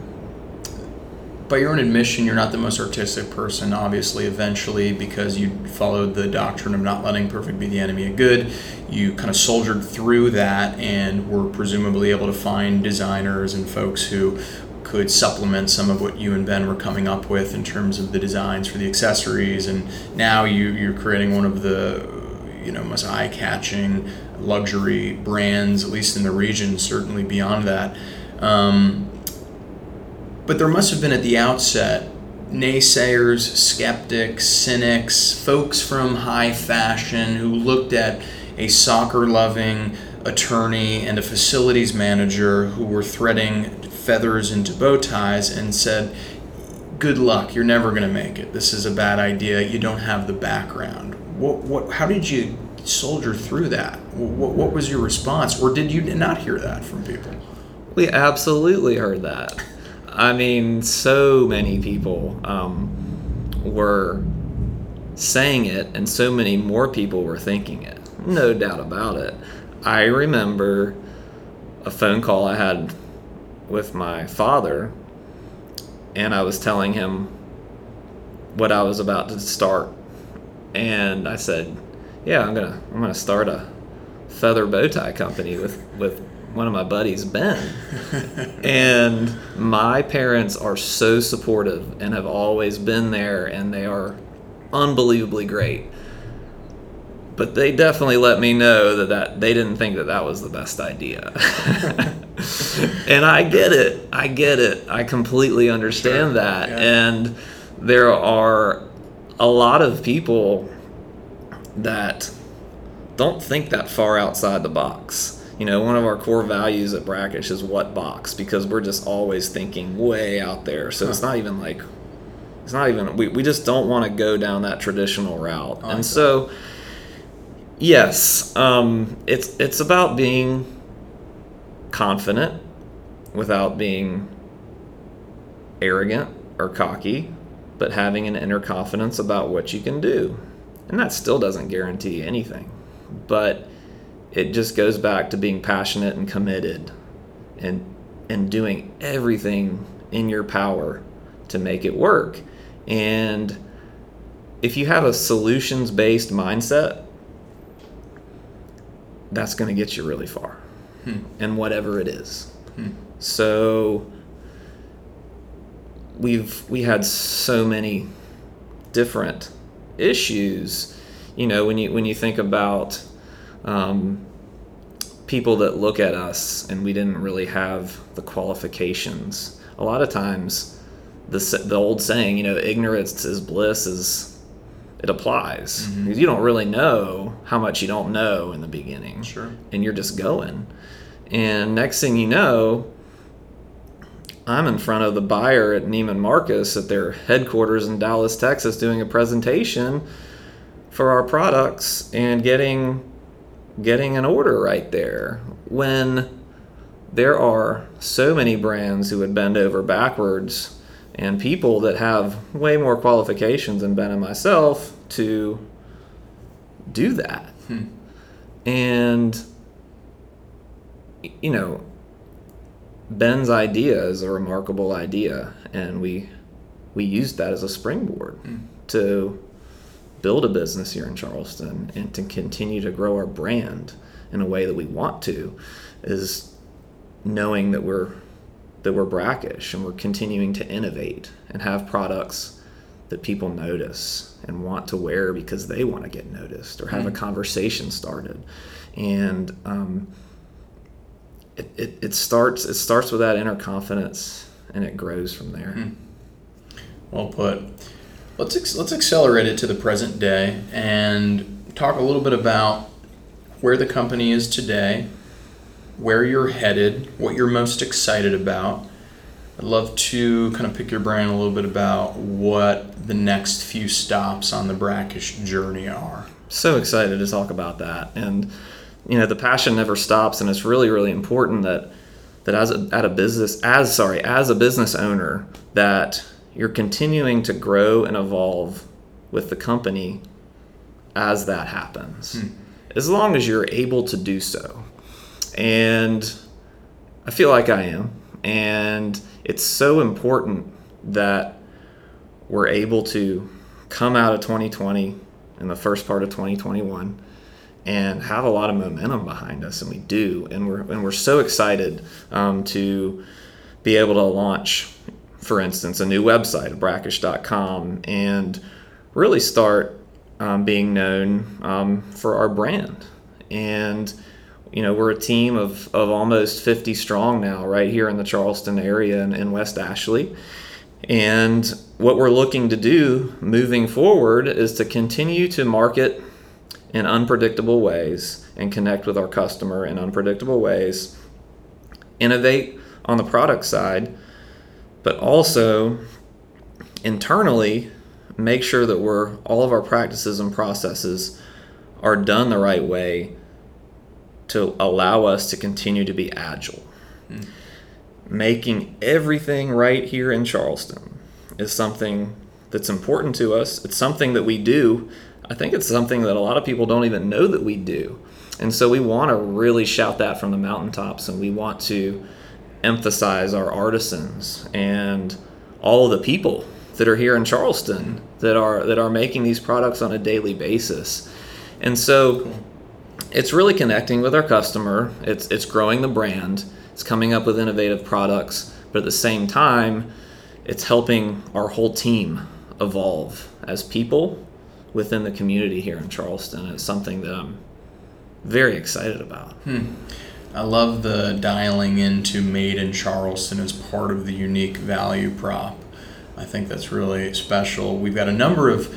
by your own admission, you're not the most artistic person, obviously, eventually, because you followed the doctrine of not letting perfect be the enemy of good. You kind of soldiered through that and were presumably able to find designers and folks who could supplement some of what you and Ben were coming up with in terms of the designs for the accessories. And now you, you're creating one of the you know most eye-catching luxury brands, at least in the region, certainly beyond that. Um, but there must have been at the outset naysayers, skeptics, cynics, folks from high fashion who looked at a soccer loving attorney and a facilities manager who were threading feathers into bow ties and said, Good luck, you're never going to make it. This is a bad idea. You don't have the background. What, what, how did you soldier through that? What, what was your response? Or did you not hear that from people? We absolutely heard that. I mean, so many people um, were saying it, and so many more people were thinking it. No doubt about it. I remember a phone call I had with my father, and I was telling him what I was about to start. And I said, "Yeah, I'm gonna I'm gonna start a feather bow tie company with with one of my buddies, Ben." and my parents are so supportive and have always been there, and they are unbelievably great. But they definitely let me know that, that they didn't think that that was the best idea. <laughs> and I get it. I get it. I completely understand Sure, that. yeah. And there are a lot of people that don't think that far outside the box. You know, one of our core values at Brackish is what box because we're just always thinking way out there. So it's not even like it's not even we, we just don't want to go down that traditional route. Like and so yes, um, it's it's about being confident without being arrogant or cocky, but having an inner confidence about what you can do. And that still doesn't guarantee anything. But it just goes back to being passionate and committed and and doing everything in your power to make it work. And if you have a solutions based mindset, that's going to get you really far hmm. and whatever it is. Hmm. So we've we had so many different issues. You know, when you when you think about um, people that look at us and we didn't really have the qualifications. A lot of times, the the old saying, you know, ignorance is bliss, is it applies mm-hmm. you don't really know how much you don't know in the beginning. Sure. And you're just going. And next thing you know, I'm in front of the buyer at Neiman Marcus at their headquarters in Dallas, Texas, doing a presentation for our products and getting getting an order right there when there are so many brands who would bend over backwards and people that have way more qualifications than Ben and myself to do that. Hmm. And, you know, Ben's idea is a remarkable idea, and we we used that as a springboard hmm. to build a business here in Charleston and to continue to grow our brand in a way that we want to is knowing that we're that we're brackish and we're continuing to innovate and have products that people notice and want to wear because they want to get noticed or have mm. a conversation started and um, it, it, it, starts it starts with that inner confidence and it grows from there mm. well put let's ex- let's accelerate it to the present day and talk a little bit about where the company is today where you're headed, what you're most excited about. I'd love to kind of pick your brain a little bit about what the next few stops on the brackish journey are. So excited to talk about that. And, you know, the passion never stops. And it's really, really important that, that as a, at a business, as, sorry, as a business owner, that you're continuing to grow and evolve with the company as that happens. Hmm. As long as you're able to do so and I feel like I am. And it's so important that we're able to come out of 2020 and the first part of 2021 and have a lot of momentum behind us, and we do, and we're and we're so excited um, to be able to launch, for instance, a new website, brackish.com, and really start um, being known um, for our brand and you know, we're a team of, of almost 50 strong now, right here in the Charleston area and in West Ashley. And what we're looking to do moving forward is to continue to market in unpredictable ways and connect with our customer in unpredictable ways, innovate on the product side, but also internally make sure that we're all of our practices and processes are done the right way to allow us to continue to be agile. Mm. Making everything right here in Charleston is something that's important to us. It's something that we do. I think it's something that a lot of people don't even know that we do. And so we want to really shout that from the mountaintops and we want to emphasize our artisans and all of the people that are here in Charleston that are that are making these products on a daily basis. And so it's really connecting with our customer. It's it's growing the brand. It's coming up with innovative products, but at the same time, it's helping our whole team evolve as people within the community here in Charleston. It's something that I'm very excited about. Hmm. I love the dialing into made in Charleston as part of the unique value prop. I think that's really special. We've got a number of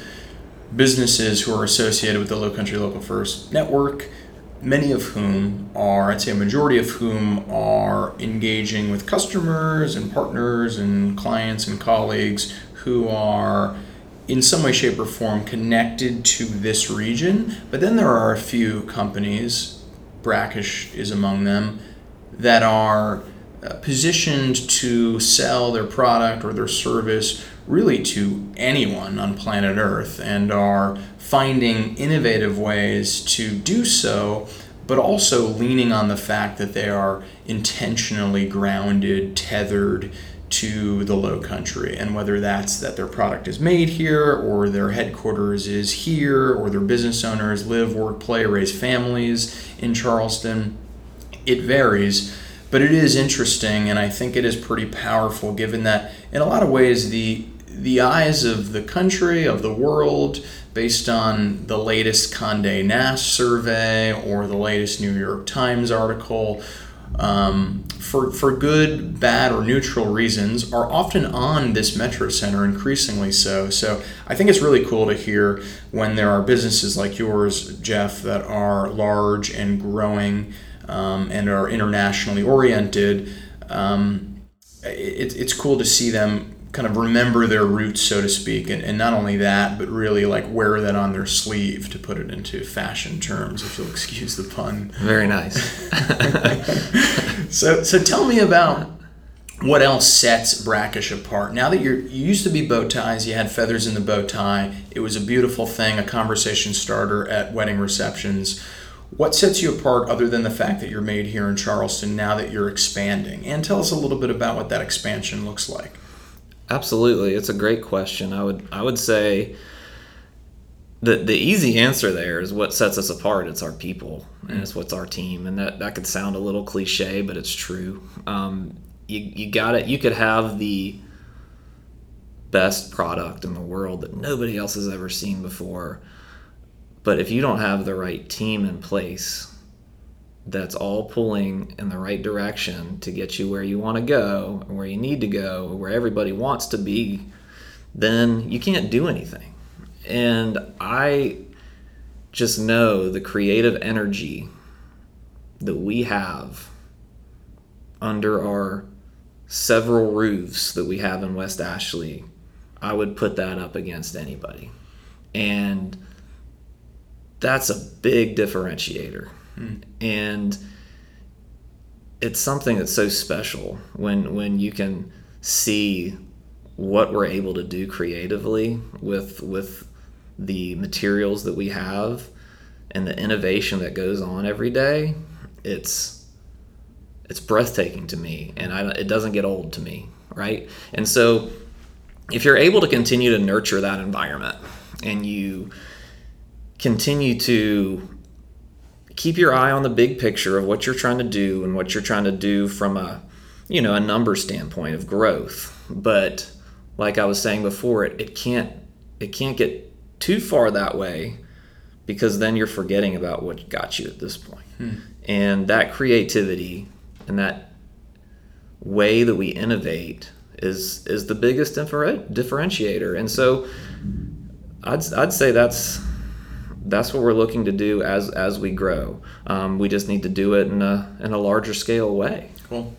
businesses who are associated with the Low Country Local First network many of whom are, I'd say a majority of whom are engaging with customers and partners and clients and colleagues who are in some way, shape, or form connected to this region. But then there are a few companies, Brackish is among them, that are uh, positioned to sell their product or their service really to anyone on planet Earth and are finding innovative ways to do so, but also leaning on the fact that they are intentionally grounded, tethered to the low country. And whether that's that their product is made here, or their headquarters is here, or their business owners live, work, play, raise families in Charleston, it varies. But it is interesting, and I think it is pretty powerful given that, in a lot of ways, the the eyes of the country, of the world, based on the latest Condé Nast survey or the latest New York Times article, um, for, for good, bad, or neutral reasons, are often on this metro center, increasingly so. So I think it's really cool to hear when there are businesses like yours, Jeff, that are large and growing um, and are internationally oriented. Um, it, it's cool to see them kind of remember their roots, so to speak, and, and not only that, but really like wear that on their sleeve to put it into fashion terms, if you'll <laughs> excuse the pun. Very nice. <laughs> so, so tell me about what else sets Brackish apart? Now that you're, you used to be bow ties, you had feathers in the bow tie. It was a beautiful thing, a conversation starter at wedding receptions. What sets you apart other than the fact that you're made here in Charleston now that you're expanding? And tell us a little bit about what that expansion looks like. Absolutely, it's a great question. I would I would say the the easy answer there is what sets us apart. It's our people, and it's what's our team, and that that could sound a little cliche, but it's true. Um, you you got it. You could have the best product in the world that nobody else has ever seen before, but if you don't have the right team in place, that's all pulling in the right direction to get you where you want to go, where you need to go, where everybody wants to be, then you can't do anything. And I just know the creative energy that we have under our several roofs that we have in West Ashley, I would put that up against anybody. And that's a big differentiator. Mm. And it's something that's so special when when you can see what we're able to do creatively with with the materials that we have and the innovation that goes on every day it's it's breathtaking to me and I, it doesn't get old to me right and so if you're able to continue to nurture that environment and you continue to keep your eye on the big picture of what you're trying to do and what you're trying to do from a you know a number standpoint of growth but like i was saying before it, it can't it can't get too far that way because then you're forgetting about what got you at this point. Hmm. and that creativity and that way that we innovate is is the biggest differentiator and so I'd, I'd say that's that's what we're looking to do as as we grow. Um, we just need to do it in a in a larger scale way. Cool.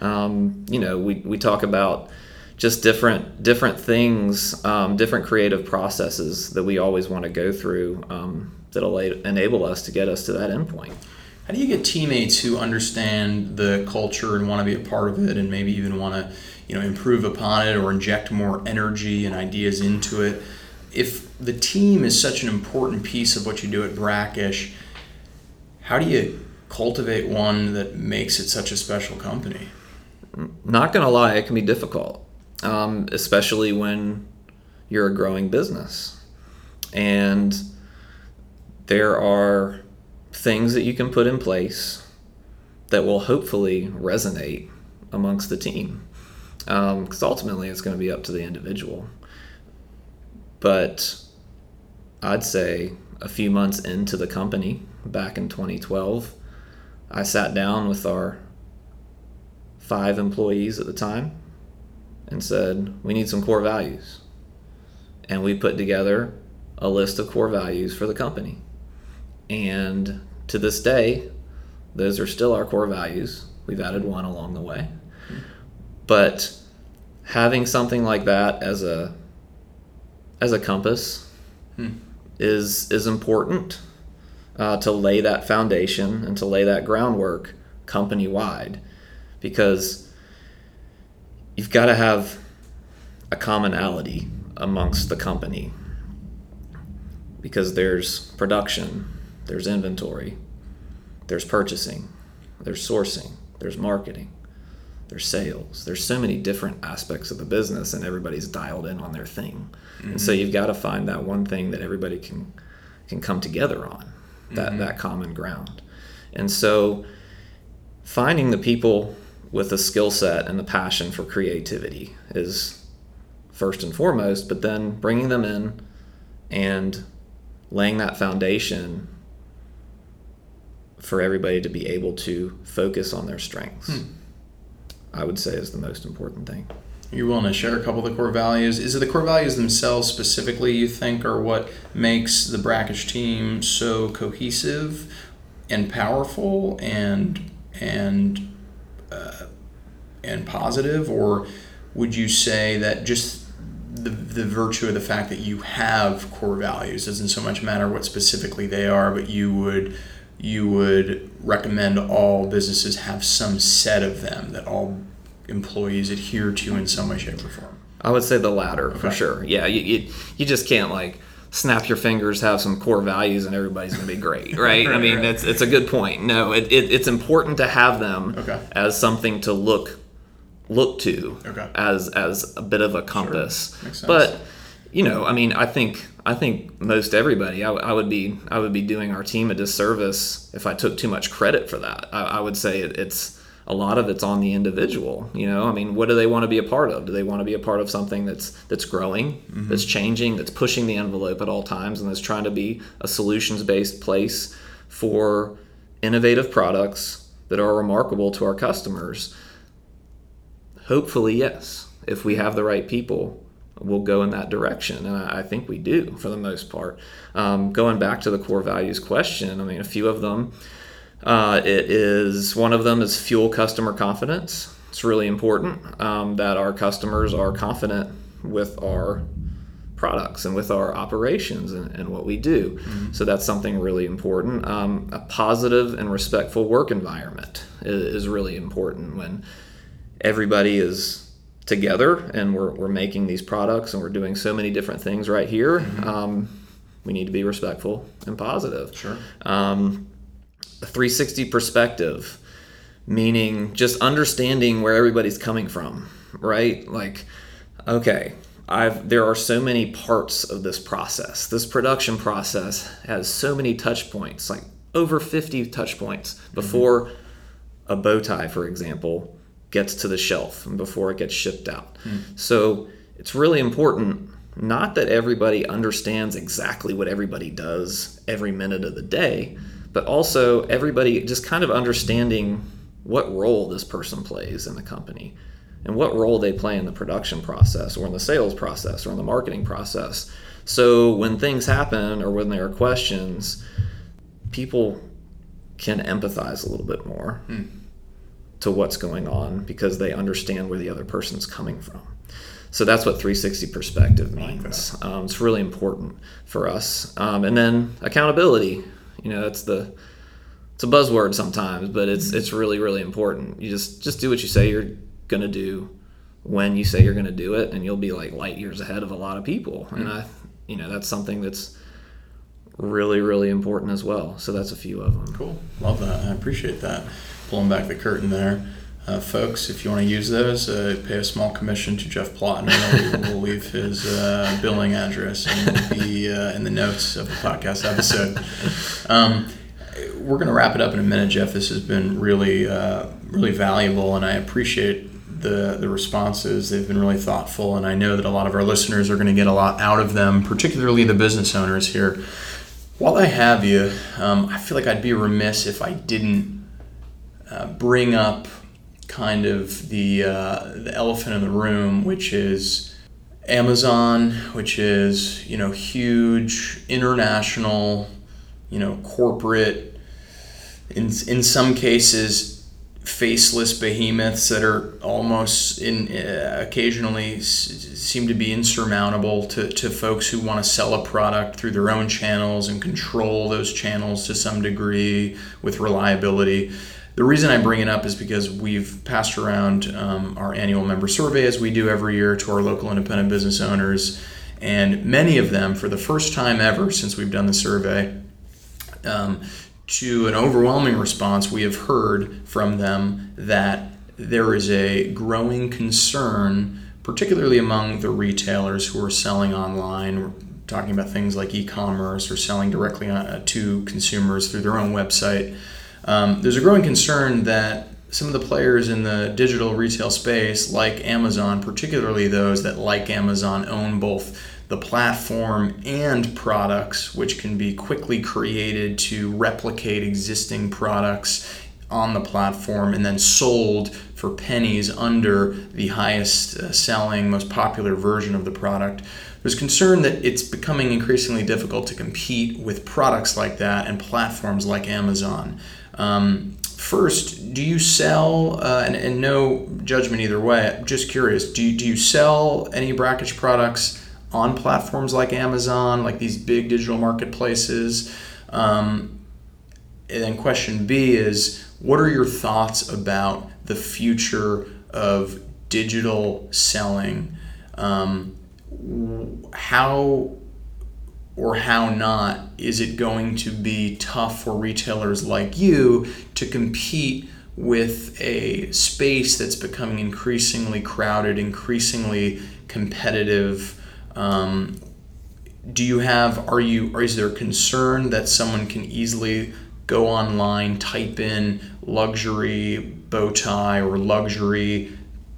Um, you know, we we talk about just different different things, um, different creative processes that we always want to go through um, that'll enable us to get us to that endpoint. How do you get teammates who understand the culture and want to be a part of it, and maybe even want to, you know, improve upon it or inject more energy and ideas into it? If the team is such an important piece of what you do at Brackish, how do you cultivate one that makes it such a special company? Not gonna lie, it can be difficult, um, especially when you're a growing business, and there are things that you can put in place that will hopefully resonate amongst the team, because um, ultimately it's going to be up to the individual. But I'd say a few months into the company back in 2012, I sat down with our five employees at the time and said, We need some core values. And we put together a list of core values for the company. And to this day, those are still our core values. We've added one along the way. But having something like that as a as a compass hmm. is is important uh, to lay that foundation and to lay that groundwork company wide because you've got to have a commonality amongst the company because there's production, there's inventory, there's purchasing, there's sourcing, there's marketing, there's sales. There's so many different aspects of the business, and everybody's dialed in on their thing. Mm-hmm. And so you've got to find that one thing that everybody can can come together on, that mm-hmm. that common ground. And so finding the people with the skill set and the passion for creativity is first and foremost, but then bringing them in and laying that foundation for everybody to be able to focus on their strengths. Hmm. I would say is the most important thing. You're willing to share a couple of the core values. Is it the core values themselves specifically you think are what makes the Brackish team so cohesive and powerful and and uh, and positive, or would you say that just the, the virtue of the fact that you have core values doesn't so much matter what specifically they are, but you would you would recommend all businesses have some set of them that all employees adhere to in some way, shape, or form? I would say the latter okay. for sure. Yeah, you, you, you just can't like snap your fingers, have some core values, and everybody's to be great, right? <laughs> right I mean, right. it's it's a good point. No, it, it, it's important to have them okay. as something to look look to okay. as as a bit of a compass. Sure. But you know, I mean, I think I think most everybody, I, I, would be I would be doing our team a disservice if I took too much credit for that. I, I would say it, it's a lot of it's on the individual. You know, I mean, what do they want to be a part of? Do they want to be a part of something that's that's growing, mm-hmm. that's changing, that's pushing the envelope at all times, and that's trying to be a solutions based place for innovative products that are remarkable to our customers? Hopefully, yes. If we have the right people, we'll go in that direction. And I, I think we do for the most part. Um, going back to the core values question, I mean, a few of them. Uh, it is one of them is fuel customer confidence. It's really important um, that our customers are confident with our products and with our operations and, and what we do. Mm-hmm. So that's something really important. Um, a positive and respectful work environment is, is really important when everybody is together and we're, we're making these products and we're doing so many different things right here. Mm-hmm. Um, we need to be respectful and positive. Sure. Um, a 360 perspective, meaning just understanding where everybody's coming from, right? Like, okay, I've there are so many parts of this process. This production process has so many touch points, like over 50 touch points mm-hmm. before mm-hmm. a bow tie, for example, gets to the shelf and before it gets shipped out. Mm. So it's really important not that everybody understands exactly what everybody does every minute of the day, but also everybody just kind of understanding what role this person plays in the company and what role they play in the production process or in the sales process or in the marketing process. So when things happen or when there are questions, people can empathize a little bit more. Mm to what's going on because they understand where the other person's coming from. So that's what 360 perspective means. Um, it's really important for us. Um, and then accountability. You know, that's the it's a buzzword sometimes, but it's it's really really important. You just just do what you say you're gonna do when you say you're gonna do it, and you'll be like light years ahead of a lot of people. Mm-hmm. And I, you know, that's something that's really really important as well. So that's a few of them. Cool, love that. I appreciate that pulling back the curtain there. Uh, folks, if you want to use those, uh, pay a small commission to Jeff Plotner. We'll, we'll leave his uh, billing address in the, uh, in the notes of the podcast episode. Um, we're going to wrap it up in a minute, Jeff. This has been really, uh, really valuable, and I appreciate the, the responses. They've been really thoughtful, and I know that a lot of our listeners are going to get a lot out of them, particularly the business owners here. While I have you, um, I feel like I'd be remiss if I didn't uh, bring up kind of the uh, the elephant in the room, which is Amazon, which is you know huge international, you know corporate, in in some cases faceless behemoths that are almost in uh, occasionally s- seem to be insurmountable to, to folks who want to sell a product through their own channels and control those channels to some degree with reliability the reason I bring it up is because we've passed around um, our annual member survey as we do every year to our local independent business owners. And many of them, for the first time ever since we've done the survey, um, to an overwhelming response, we have heard from them that there is a growing concern, particularly among the retailers who are selling online. We're talking about things like e commerce or selling directly uh, to consumers through their own website. Um, there's a growing concern that some of the players in the digital retail space, like Amazon, particularly those that, like Amazon, own both the platform and products, which can be quickly created to replicate existing products on the platform and then sold for pennies under the highest uh, selling, most popular version of the product. There's concern that it's becoming increasingly difficult to compete with products like that and platforms like Amazon. Um, first, do you sell, uh, and, and, no judgment either way, just curious, do you, do you sell any brackish products on platforms like Amazon, like these big digital marketplaces? Um, and then question B is, what are your thoughts about the future of digital selling? Um, how or how not is it going to be tough for retailers like you to compete with a space that's becoming increasingly crowded, increasingly competitive? Um, do you have are you or is there concern that someone can easily go online, type in luxury bow tie or luxury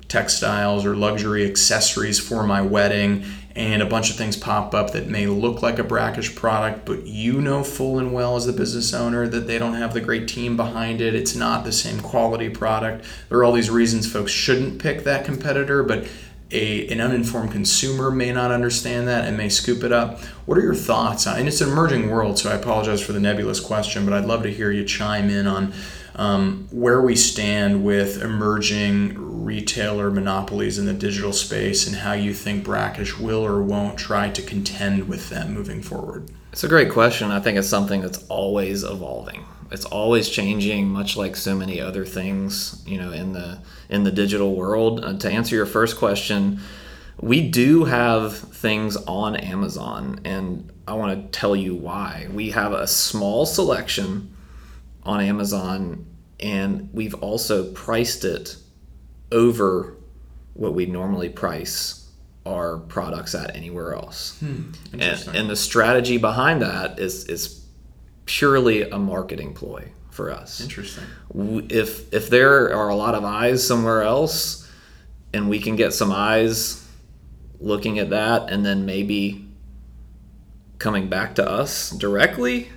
textiles or luxury accessories for my wedding and a bunch of things pop up that may look like a brackish product but you know full and well as the business owner that they don't have the great team behind it it's not the same quality product there are all these reasons folks shouldn't pick that competitor but a, an uninformed consumer may not understand that and may scoop it up. What are your thoughts on? And it's an emerging world, so I apologize for the nebulous question, but I'd love to hear you chime in on um, where we stand with emerging retailer monopolies in the digital space and how you think Brackish will or won't try to contend with them moving forward. It's a great question. I think it's something that's always evolving. It's always changing, much like so many other things, you know, in the in the digital world. Uh, to answer your first question, we do have things on Amazon, and I want to tell you why. We have a small selection on Amazon, and we've also priced it over what we normally price our products at anywhere else. Hmm, and, and the strategy behind that is is purely a marketing ploy for us. Interesting. If if there are a lot of eyes somewhere else, and we can get some eyes looking at that, and then maybe coming back to us directly,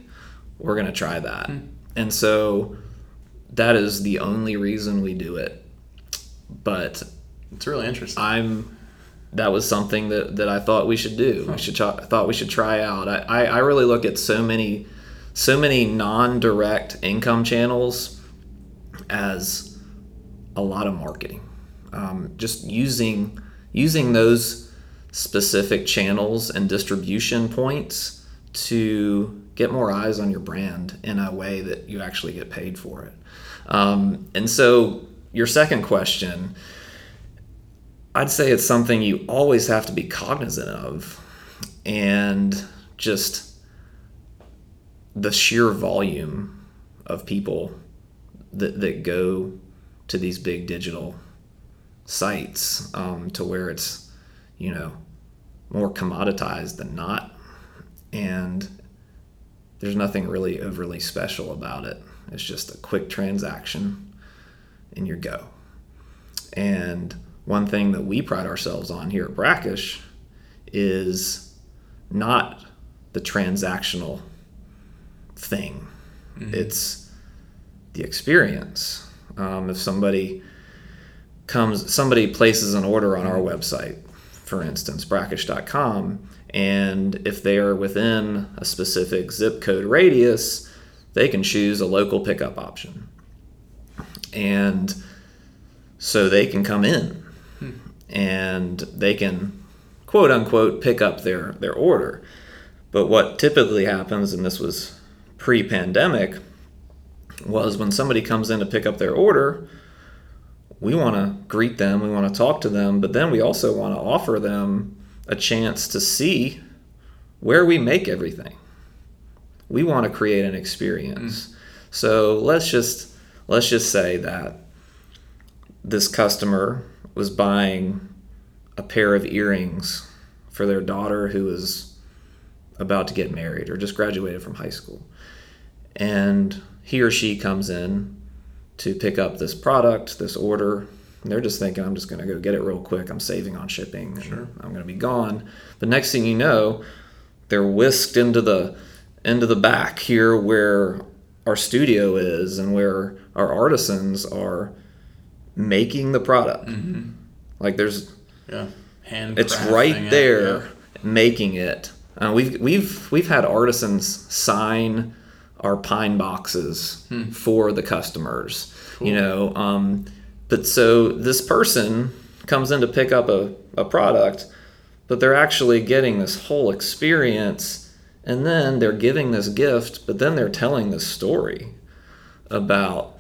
we're gonna try that. Hmm. And so that is the only reason we do it. But it's really interesting. I'm that was something that, that I thought we should do. Huh. We should try, thought we should try out. I, I, I really look at so many so many non-direct income channels as a lot of marketing. Um, just using using those specific channels and distribution points to get more eyes on your brand in a way that you actually get paid for it. Um, and so, your second question, I'd say it's something you always have to be cognizant of, and just the sheer volume of people that, that go to these big digital sites um, to where it's you know more commoditized than not. And there's nothing really overly special about it. It's just a quick transaction and your go and one thing that we pride ourselves on here at brackish is not the transactional thing. Mm-hmm. It's the experience. Um, if somebody comes, somebody places an order on our website, for instance, brackish.com, and if they are within a specific zip code radius, they can choose a local pickup option. And so they can come in hmm. and they can quote unquote pick up their, their order. But what typically happens, and this was pre pandemic was when somebody comes in to pick up their order, we want to greet them, we want to talk to them, but then we also want to offer them a chance to see where we make everything. We want to create an experience. So let's just let's just say that this customer was buying a pair of earrings for their daughter who was about to get married or just graduated from high school. And he or she comes in to pick up this product, this order. And they're just thinking, I'm just going to go get it real quick. I'm saving on shipping. Sure. I'm going to be gone. The next thing you know, they're whisked into the into the back here where our studio is and where our artisans are making the product. Like there's Yeah. Hand. it's right there making it. Uh, we've we've we've had artisans sign our pine boxes for the customers. You know, um, but so this person comes in to pick up a, a product, but they're actually getting this whole experience, and then they're giving this gift, but then they're telling this story about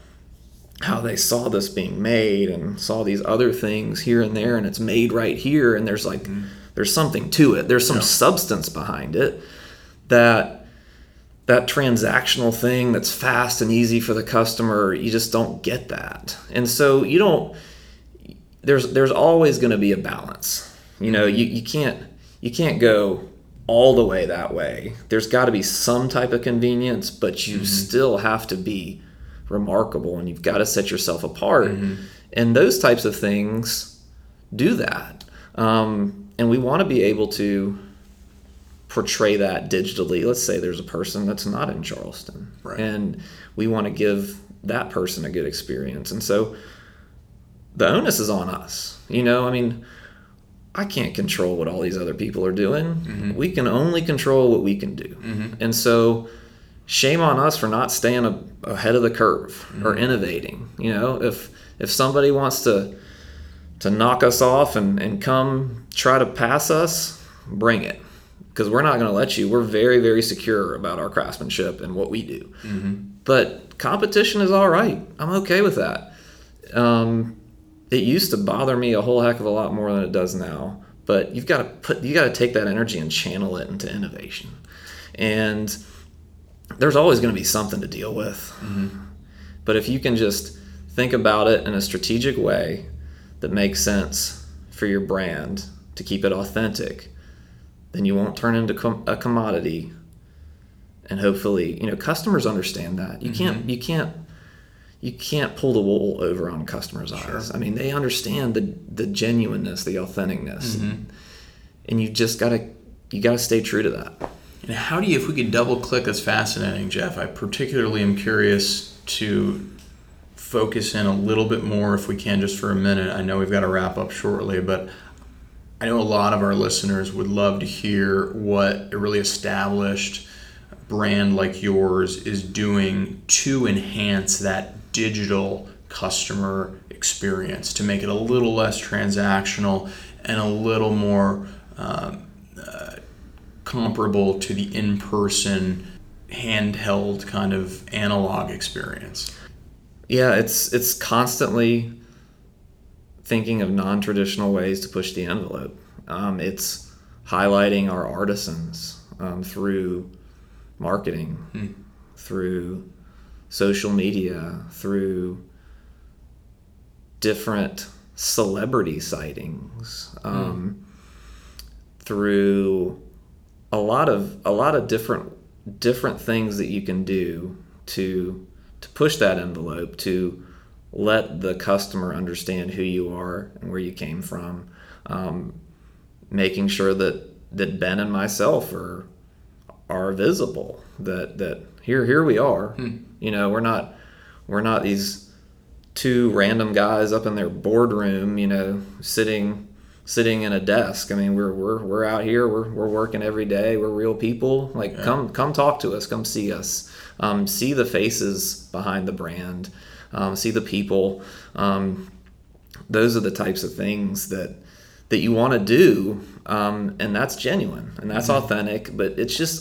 how they saw this being made and saw these other things here and there and it's made right here and there's like mm-hmm. there's something to it. There's some substance behind it that that transactional thing that's fast and easy for the customer you just don't get that. And so you don't there's there's always going to be a balance. You know you, you can't you can't go all the way that way. There's got to be some type of convenience but you still have to be remarkable and you've got to set yourself apart. And those types of things do that. Um, and we want to be able to portray that digitally. Let's say there's a person that's not in charleston Right. and we want to give that person a good experience. And so the onus is on us you know? I mean i can't control what all these other people are doing. Mm-hmm. We can only control what we can do. Mm-hmm. And so shame on us for not staying a, ahead of the curve or mm-hmm. innovating you know? If if somebody wants to to knock us off and, and come try to pass us bring it. Because we're not going to let you. We're very very secure about our craftsmanship and what we do. But competition is all right. I'm okay with that. Um, it used to bother me a whole heck of a lot more than it does now but you've got to put you got to take that energy and channel it into innovation. And there's always going to be something to deal with. Mm-hmm. But if you can just think about it in a strategic way that makes sense for your brand to keep it authentic then you won't turn into com- a commodity. And hopefully you know customers understand that. You can't mm-hmm. you can't you can't pull the wool over on customers' eyes. I mean, they understand the the genuineness, the authenticness, mm-hmm. and you just gotta you gotta stay true to that. And how do you, if we could double click, that's fascinating, Jeff. I particularly am curious to focus in a little bit more, if we can, just for a minute. I know we've got to wrap up shortly, but I know a lot of our listeners would love to hear what a really established brand like yours is doing to enhance that digital customer experience, to make it a little less transactional and a little more. Um, comparable to the in-person handheld kind of analog experience. Yeah, it's it's constantly thinking of non-traditional ways to push the envelope. Um, it's highlighting our artisans um, through marketing, through social media, through different celebrity sightings, um, through a lot of a lot of different different things that you can do to to push that envelope to let the customer understand who you are and where you came from um, making sure that that Ben and myself are are visible that that here here we are you know we're not we're not these two random guys up in their boardroom you know sitting sitting in a desk. I mean we're we're, we're out here we're, we're working every day we're real people. Like come come talk to us come see us. Um, see the faces behind the brand um, see the people. Um, those are the types of things that that you want to do um, and that's genuine and that's authentic but it's just